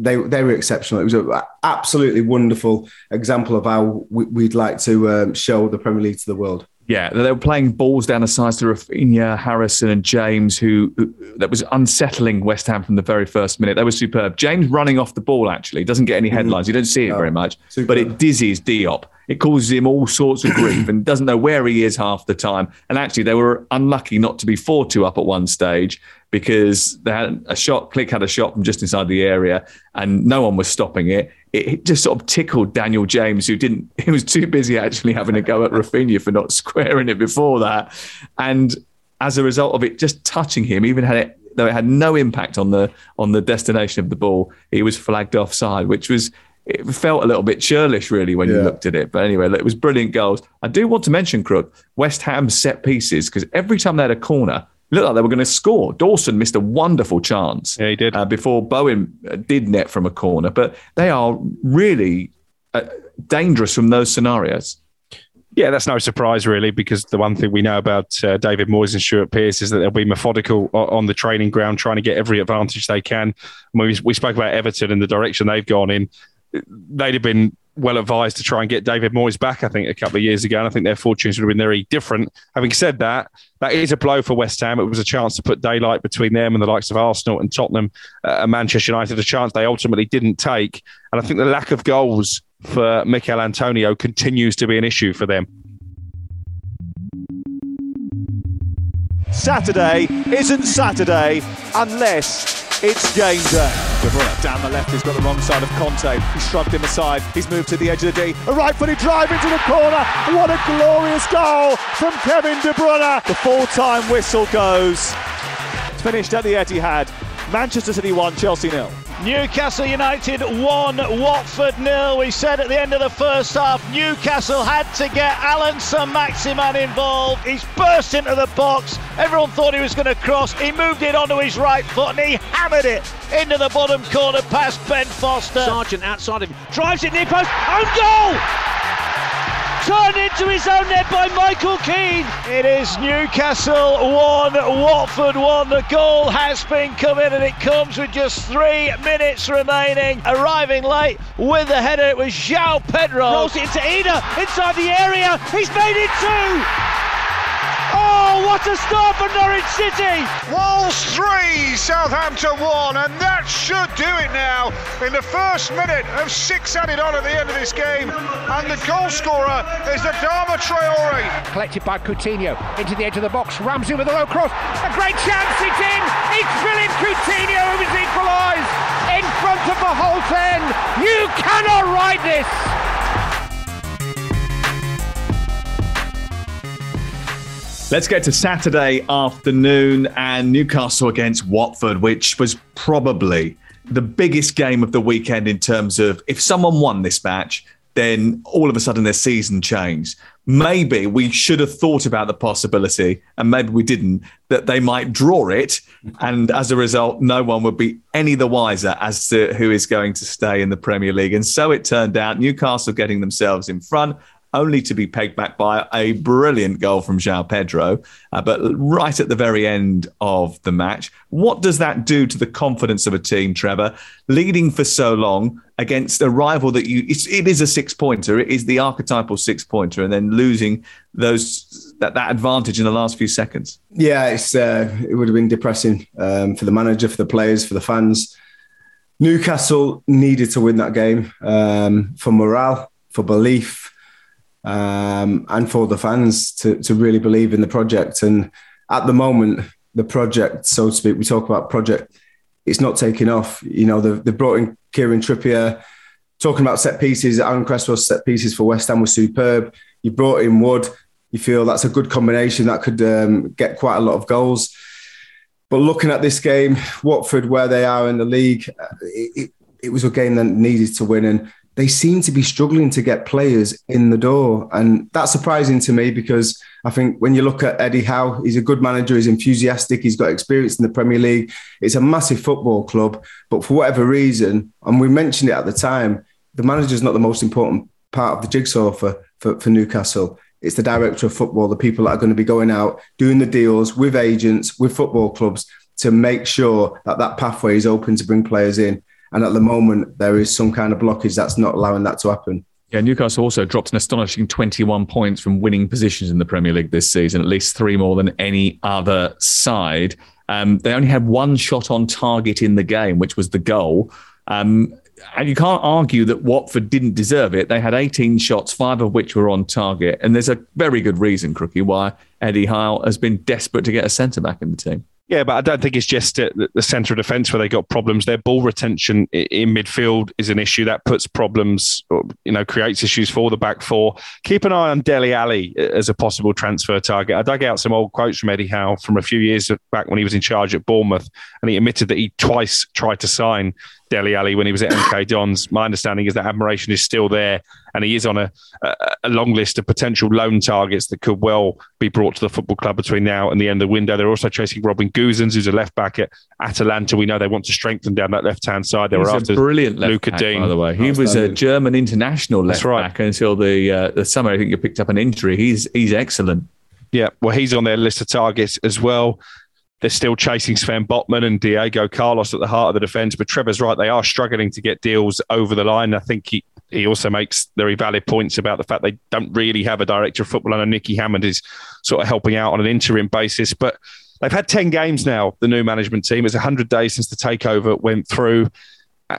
they they were exceptional. It was an absolutely wonderful example of how we, would like to um, show the Premier League to the world. Yeah, they were playing balls down the sides to Raphinha, Harrison, and James, who, who, that was unsettling West Ham from the very first minute. They were superb. James running off the ball actually doesn't get any mm-hmm. headlines. You don't see it very much, superb. but it dizzies Diop. It causes him all sorts of grief and doesn't know where he is half the time. And actually, they were unlucky not to be 4 2 up at one stage because they had a shot, Klich had a shot from just inside the area and no one was stopping it. It just sort of tickled Daniel James, who didn't, he was too busy actually having a go at Raphinha for not squaring it before that. And as a result of it just touching him, even had it though it had no impact on the on the destination of the ball, he was flagged offside, which was it felt a little bit churlish really when yeah. you looked at it. But anyway, it was brilliant goals. I do want to mention Crook West Ham set pieces because every time they had a corner, it looked like they were going to score. Dawson missed a wonderful chance. Yeah, he did uh, before Bowen uh, did net from a corner. But they are really uh, dangerous from those scenarios. Yeah, that's no surprise, really, because the one thing we know about uh, David Moyes and Stuart Pearce is that they'll be methodical on the training ground, trying to get every advantage they can. When we, we spoke about Everton and the direction they've gone in, they'd have been well advised to try and get David Moyes back, I think, a couple of years ago. And I think their fortunes would have been very different. Having said that, that is a blow for West Ham. It was a chance to put daylight between them and the likes of Arsenal and Tottenham uh, and Manchester United, a chance they ultimately didn't take. And I think the lack of goals for Michail Antonio continues to be an issue for them. Saturday isn't Saturday unless it's game day. De Bruyne down the left, he's got the wrong side of Conte. He shrugged him aside. He's moved to the edge of the D. A right-footed drive into the corner. What a glorious goal from Kevin De Bruyne. The full-time whistle goes. It's finished at the Etihad. Manchester City 1, Chelsea nil. Newcastle United 1, Watford nil. We said at the end of the first half, Newcastle had to get Allan Saint-Maximin involved. He's burst into the box. Everyone thought he was going to cross. He moved it onto his right foot and he hammered it into the bottom corner past Ben Foster. Sargent outside him, drives it near post, own goal! Turned into his own net by Michael Keane. It is Newcastle 1, Watford 1. The goal has been coming and it comes with just three minutes remaining. Arriving late with the header, it was João Pedro. Rolls it into Idah inside the area. He's made it two. Oh, what a start for Norwich City! Wolves 3, Southampton 1, and that should do it now in the first minute of six added on at the end of this game. And the goal scorer is Adama Traore. Collected by Coutinho into the edge of the box. Ramsey with a low cross. A great chance, it's in! It's Philippe Coutinho who has equalised in front of the Holte End. You cannot write this! Let's get to Saturday afternoon and Newcastle against Watford, which was probably the biggest game of the weekend in terms of if someone won this match, then all of a sudden their season changed. Maybe we should have thought about the possibility, and maybe we didn't, that they might draw it. And as a result, no one would be any the wiser as to who is going to stay in the Premier League. And so it turned out Newcastle getting themselves in front only to be pegged back by a brilliant goal from João Pedro, uh, but right at the very end of the match. What does that do to the confidence of a team, Trevor, leading for so long against a rival that you, it's, it is a six pointer, it is the archetypal six pointer, and then losing those that, that advantage in the last few seconds? Yeah, it's uh, it would have been depressing um, for the manager, for the players, for the fans. Newcastle needed to win that game um, for morale, for belief, um, and for the fans to, to really believe in the project. And at the moment, the project, so to speak, we talk about project, it's not taking off. You know, they've, they've brought in Kieran Trippier, talking about set pieces. Aaron Cresswell's set pieces for West Ham was superb. You brought in Wood. You feel that's a good combination that could um, get quite a lot of goals. But looking at this game, Watford, where they are in the league, uh, it, it, it was a game that needed to win. And they seem to be struggling to get players in the door. And that's surprising to me because I think when you look at Eddie Howe, he's a good manager, he's enthusiastic, he's got experience in the Premier League. It's a massive football club. But for whatever reason, and we mentioned it at the time, the manager is not the most important part of the jigsaw for, for, for Newcastle. It's the director of football, the people that are going to be going out, doing the deals with agents, with football clubs to make sure that that pathway is open to bring players in. And at the moment, there is some kind of blockage that's not allowing that to happen. Yeah, Newcastle also dropped an astonishing 21 points from winning positions in the Premier League this season, at least three more than any other side. Um, they only had one shot on target in the game, which was the goal. Um, and you can't argue that Watford didn't deserve it. They had 18 shots, five of which were on target. And there's a very good reason, Crookie, why Eddie Howe has been desperate to get a centre back in the team. Yeah, but I don't think it's just the, the centre of defence where they got problems. Their ball retention in midfield is an issue that puts problems, you know, creates issues for the back four. Keep an eye on Dele Alli uh, as a possible transfer target. I dug out some old quotes from Eddie Howe from a few years back when he was in charge at Bournemouth, and he admitted that he twice tried to sign Dele Alli when he was at MK Dons. My understanding is that admiration is still there, and he is on a, a, long list of potential loan targets that could well be brought to the football club between now and the end of the window. They're also chasing Robin Gosens, who's a left back at Atalanta. We know they want to strengthen down that left hand side. They He's were after brilliant Luca back, Dean. by the way. He was a German international left right. back until the uh, the summer. I think he picked up an injury. He's he's excellent. Yeah, well, he's on their list of targets as well. They're still chasing Sven Botman and Diego Carlos at the heart of the defence. But Trevor's right; they are struggling to get deals over the line. I think he he also makes very valid points about the fact they don't really have a director of football. I know Nicky Hammond is sort of helping out on an interim basis, but they've had ten games now. The new management team. It's hundred days since the takeover went through.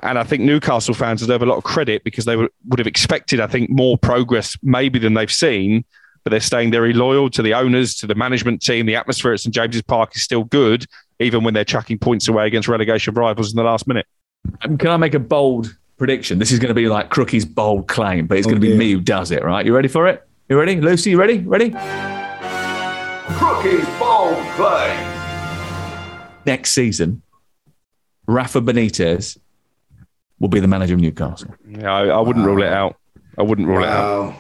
And I think Newcastle fans deserve a lot of credit because they would have expected, I think, more progress maybe than they've seen but they're staying very loyal to the owners, to the management team. The atmosphere at St James's Park is still good, even when they're chucking points away against relegation rivals in the last minute. Um, can I make a bold prediction? This is going to be like Crookie's bold claim, but it's Oh, going to be dear. me who does it, right? You ready for it? You ready? Lucy, you ready? Ready? Crookie's bold claim. Next season, Rafa Benitez will be the manager of Newcastle. Yeah, I, I wouldn't rule it out. I wouldn't rule it out.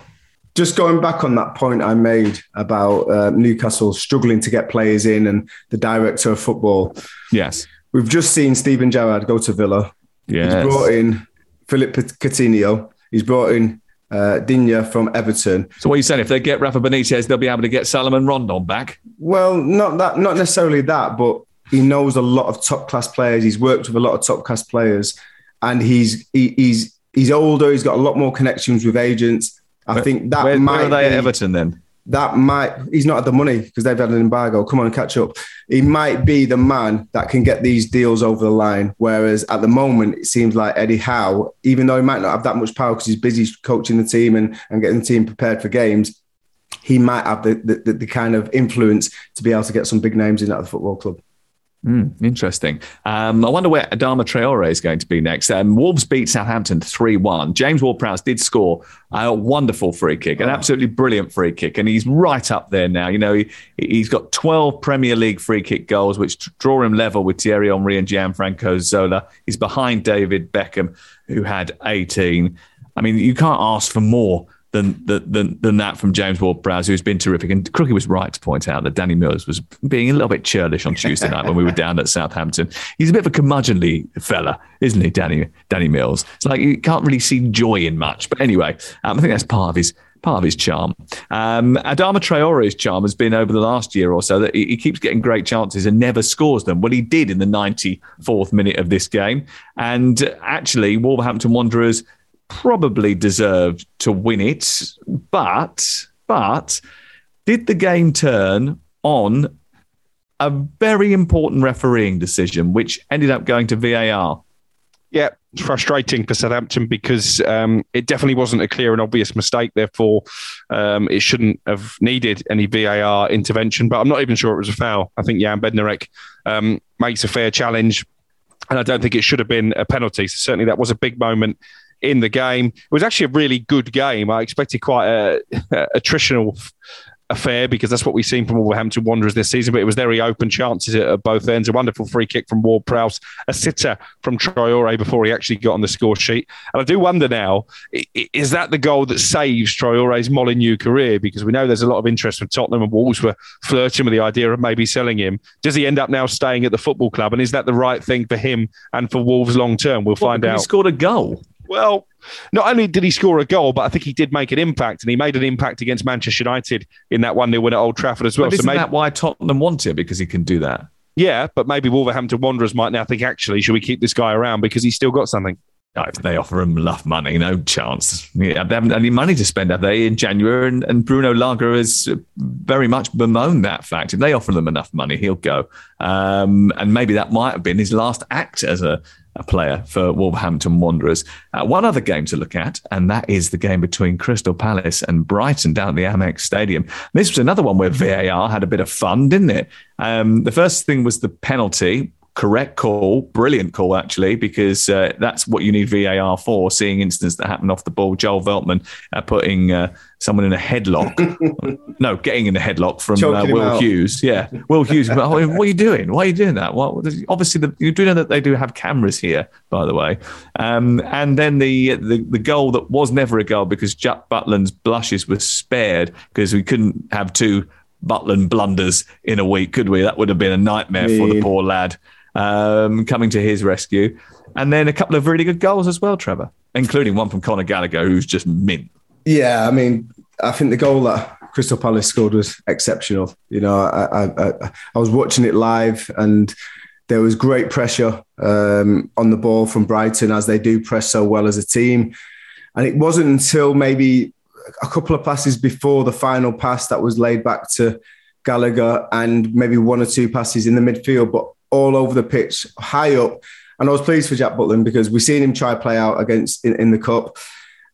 Just going back on that point I made about uh, Newcastle struggling to get players in and the director of football. Yes. We've just seen Steven Gerrard go to Villa. Yes. He's brought in Philippe Coutinho. He's brought in uh, Digne from Everton. So what are you saying? If they get Rafa Benitez, they'll be able to get Salomon Rondon back? Well, not that, not necessarily that, but he knows a lot of top class players. He's worked with a lot of top class players, and he's he, he's he's older. He's got a lot more connections with agents. I Where- think that where, might where are they at be- Everton then? that might he's not at the money because they've had an embargo. Come on, catch up. He might be the man that can get these deals over the line. Whereas at the moment, it seems like Eddie Howe, even though he might not have that much power because he's busy coaching the team and, and getting the team prepared for games, he might have the, the, the, the kind of influence to be able to get some big names in at the football club. Mm, interesting. Um, I wonder where Adama Traore is going to be next. Um, Wolves beat Southampton 3 1. James Ward-Prowse did score a wonderful free kick, an absolutely brilliant free kick, and he's right up there now. You know, he, he's got 12 Premier League free kick goals, which draw him level with Thierry Henry and Gianfranco Zola. He's behind David Beckham, who had 18. I mean, you can't ask for more than than than that from James Ward-Prowse, who's been terrific. And Crookie was right to point out that Danny Mills was being a little bit churlish on Tuesday night when we were down at Southampton. He's a bit of a curmudgeonly fella, isn't he, Danny Danny Mills? It's like you can't really see joy in much. But anyway, um, I think that's part of his part of his charm. Um, Adama Traore's charm has been over the last year or so that he, he keeps getting great chances and never scores them. Well, he did in the 94th minute of this game. And actually, Wolverhampton Wanderers probably deserved to win it. But, but, did the game turn on a very important refereeing decision, which ended up going to VAR? Yeah, frustrating for Southampton because um, it definitely wasn't a clear and obvious mistake. Therefore, um, it shouldn't have needed any VAR intervention. But I'm not even sure it was a foul. I think Jan Bednarek um, makes a fair challenge, and I don't think it should have been a penalty. So certainly, that was a big moment in the game. It was actually a really good game. I expected quite a, a attritional affair because that's what we've seen from Wolverhampton Wanderers this season. But it was very open chances at, both ends. A wonderful free kick from Ward-Prowse, a sitter from Traore before he actually got on the score sheet. And I do wonder now, is that the goal that saves Traore's Molineux career? Because we know there's a lot of interest from Tottenham and Wolves were flirting with the idea of maybe selling him. Does he end up now staying at the football club? And is that the right thing for him and for Wolves long term? We'll find out. He scored a goal. Well, not only did he score a goal, but I think he did make an impact, and he made an impact against Manchester United in that one 0 win at Old Trafford as well. But isn't maybe, that why Tottenham want him Because he can do that. yeah, but maybe Wolverhampton Wanderers might now think, actually, should we keep this guy around because he's still got something? No, if they offer him enough money, no chance. Yeah, they haven't any money to spend, have they, in January? And, and Bruno Lage has very much bemoaned that fact. If they offer them enough money, he'll go. Um, and maybe that might have been his last act as a a player for Wolverhampton Wanderers. Uh, one other game to look at, and that is the game between Crystal Palace and Brighton down at the Amex Stadium. This was another one where VAR had a bit of fun, didn't it? Um, the first thing was the penalty correct call, brilliant call actually, because uh, that's what you need VAR for. Seeing incidents that happen off the ball, Joel Veltman uh, putting uh, someone in a headlock, no, getting in a headlock from uh, Will Hughes. Yeah, Will Hughes. what are you doing? Why are you doing that? Well, obviously, the, you do know that they do have cameras here, by the way. Um, and then the, the the goal that was never a goal because Jack Butland's blushes were spared because we couldn't have two. Butland blunders in a week, could we? That would have been a nightmare for the poor lad um, coming to his rescue. And then a couple of really good goals as well, Trevor, including one from Conor Gallagher, who's just mint. Yeah, I mean, I think the goal that Crystal Palace scored was exceptional. You know, I, I, I was watching it live and there was great pressure um, on the ball from Brighton as they do press so well as a team. And it wasn't until maybe a couple of passes before the final pass that was laid back to Gallagher and maybe one or two passes in the midfield. But all over the pitch, high up. And I was pleased for Jack Butland because we've seen him try play out against in, in the cup,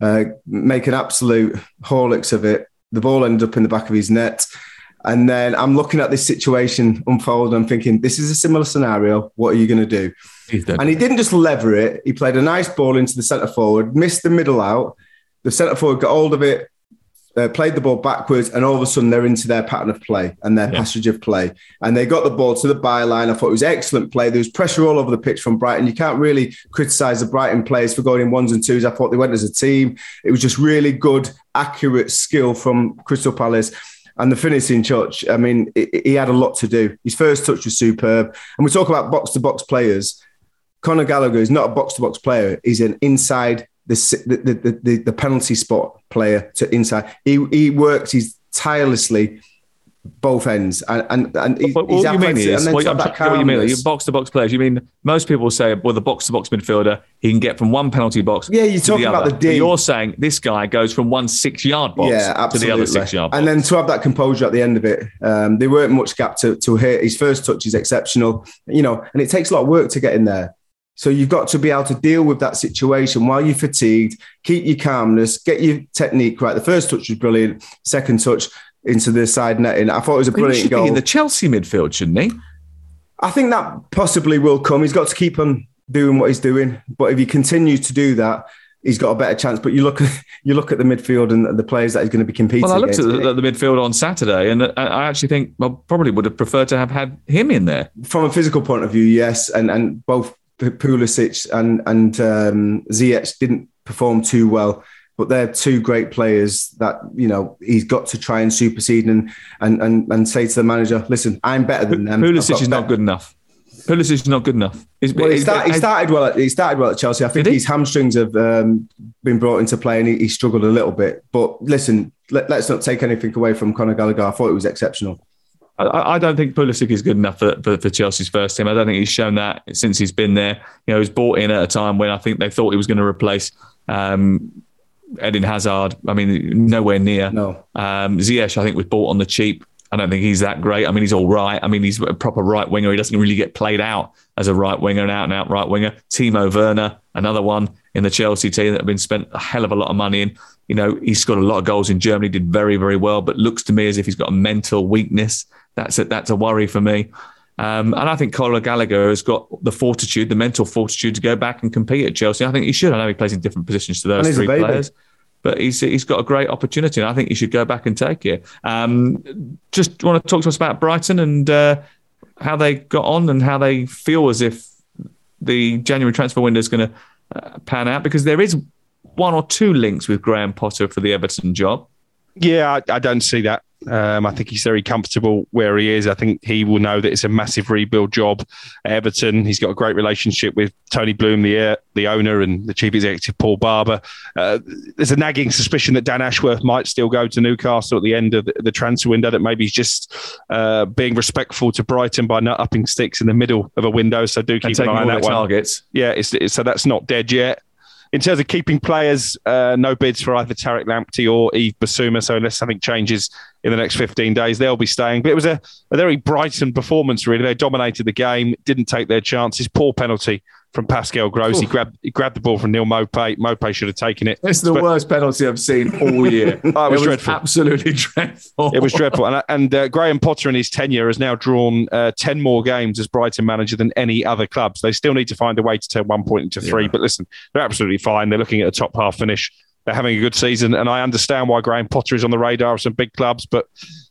uh, make an absolute horlicks of it. The ball ended up in the back of his net. And then I'm looking at this situation unfold. I'm thinking, this is a similar scenario. What are you going to do? And he didn't just lever it. He played a nice ball into the centre forward, missed the middle out. The centre forward got hold of it, uh, played the ball backwards, and all of a sudden they're into their pattern of play and their yeah. passage of play. And they got the ball to the byline. I thought it was excellent play. There was pressure all over the pitch from Brighton. You can't really criticise the Brighton players for going in ones and twos. I thought they went as a team. It was just really good, accurate skill from Crystal Palace. And the finishing touch, I mean, it, he had a lot to do. His first touch was superb. And we talk about box to box players. Conor Gallagher is not a box to box player. He's an inside the, the, the, the penalty spot player to inside. He, he works he's tirelessly both ends. And, and, and he, what, you mean is, what, what you mean, box to box players. You mean most people say, well, the box to box midfielder, he can get from one penalty box. Yeah, you're talking the about other. the D. You're saying this guy goes from one six yard box yeah, to the other six yard box. And then to have that composure at the end of it, um, there weren't much gap to, to hit. His first touch is exceptional, you know, and it takes a lot of work to get in there. So you've got to be able to deal with that situation while you're fatigued, keep your calmness, get your technique right. The first touch was brilliant. Second touch into the side netting. I thought it was a brilliant goal. in the Chelsea midfield, shouldn't he? I think that possibly will come. He's got to keep on doing what he's doing. But if he continues to do that, he's got a better chance. But you look at you look at the midfield and the players that he's going to be competing. Well, I looked against. at the, the, midfield on Saturday, and I actually think well, probably would have preferred to have had him in there. From a physical point of view, yes, and and both Pulisic and and um, Ziyech didn't perform too well, but they're two great players that you know he's got to try and supersede and and and, and say to the manager, "Listen, I'm better than them." Pulisic is not good enough. Pulisic is not good enough. well, he, start, he, started well. At, he started well at Chelsea. I think his hamstrings have um, been brought into play, and he, he, struggled a little bit. But listen, let, us not take anything away from Conor Gallagher. I thought it was exceptional. I, I, don't think Pulisic is good enough for, for, for, Chelsea's first team. I don't think he's shown that since he's been there. You know, he was brought in at a time when I think they thought he was going to replace um, Eden Hazard. I mean, nowhere near. No. Um, Ziyech, I think, was bought on the cheap. I don't think he's that great. I mean, he's all right. I mean, he's a proper right winger. He doesn't really get played out as a right winger, an out and out right winger. Timo Werner, another one in the Chelsea team that have been spent a hell of a lot of money in. You know, he's scored a lot of goals in Germany, did very, very well, but looks to me as if he's got a mental weakness that's a, that's a worry for me. Um, and I think Conor Gallagher has got the fortitude, the mental fortitude to go back and compete at Chelsea. I think he should. I know he plays in different positions to those three players, but he's he's got a great opportunity, and I think he should go back and take it. Um, just want to talk to us about Brighton and uh, how they got on and how they feel as if the January transfer window is going to uh, pan out because there is one or two links with Graham Potter for the Everton job. Yeah, I, I don't see that um, I think he's very comfortable where he is. I think he will know that it's a massive rebuild job at Everton. He's got a great relationship with Tony Bloom, the uh, the owner, and the chief executive Paul Barber. Uh, there's a nagging suspicion that Dan Ashworth might still go to Newcastle at the end of the, the transfer window. That maybe he's just uh, being respectful to Brighton by not upping sticks in the middle of a window. So do keep an eye on that one. Targets. Yeah, it's, it's, so that's not dead yet in terms of keeping players, uh, no bids for either Tariq Lamptey or Yves Bissouma. So unless something changes in the next 15 days, they'll be staying. But it was a, a very Brighton performance, really. They dominated the game, didn't take their chances. Poor penalty from Pascal Gross. He grabbed he grabbed the ball from Neal Maupay. Maupay should have taken it. It's the but, worst penalty I've seen all year. oh, it, was it was dreadful. Absolutely dreadful. It was dreadful. And, and uh, Graham Potter in his tenure has now drawn uh, 10 more games as Brighton manager than any other clubs. They still need to find a way to turn one point into three. Yeah. But listen, they're absolutely fine. They're looking at a top half finish. They're having a good season. And I understand why Graham Potter is on the radar of some big clubs, but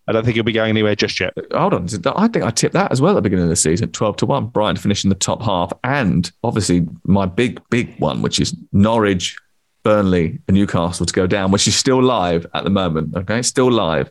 I don't think he'll be going anywhere just yet. Hold on. I think I tipped that as well at the beginning of the season 12 to 1. Brighton finishing the top half. And obviously, my big, big one, which is Norwich, Burnley, and Newcastle to go down, which is still live at the moment. Okay. Still live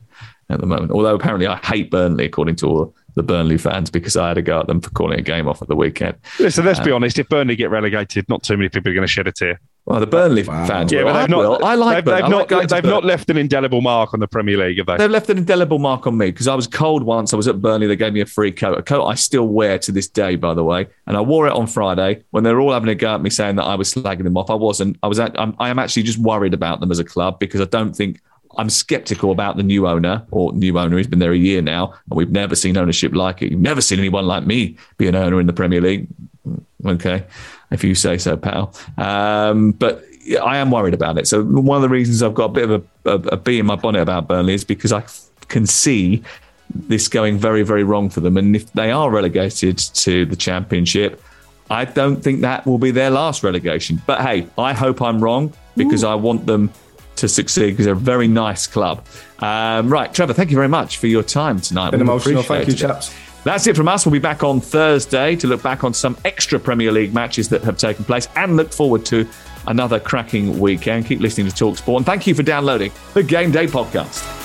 at the moment. Although apparently I hate Burnley, according to all the Burnley fans, because I had to go at them for calling a game off at the weekend. Listen, let's um, be honest. If Burnley get relegated, not too many people are going to shed a tear. Well, the Burnley wow. fans. Yeah, but they've not. Will. I like. They've, they've not. Like they've not left an indelible mark on the Premier League, have they? They've left an indelible mark on me because I was cold once. I was at Burnley. They gave me a free coat, a coat I still wear to this day, by the way. And I wore it on Friday when they were all having a go at me, saying that I was slagging them off. I wasn't. I was. At, I'm, I am actually just worried about them as a club because I don't think I'm skeptical about the new owner or new owner. He's been there a year now, and we've never seen ownership like it. You've never seen anyone like me be an owner in the Premier League. Okay, if you say so, pal. Um, but I am worried about it. So one of the reasons I've got a bit of a, a, a bee in my bonnet about Burnley is because I can see this going very, very wrong for them. And if they are relegated to the Championship, I don't think that will be their last relegation. But hey, I hope I'm wrong because Ooh. I want them to succeed because they're a very nice club. Um, right, Trevor, thank you very much for your time tonight. Been emotional. Thank you, chaps. That's it from us. We'll be back on Thursday to look back on some extra Premier League matches that have taken place and look forward to another cracking weekend. Keep listening to Talksport. And thank you for downloading the Game Day podcast.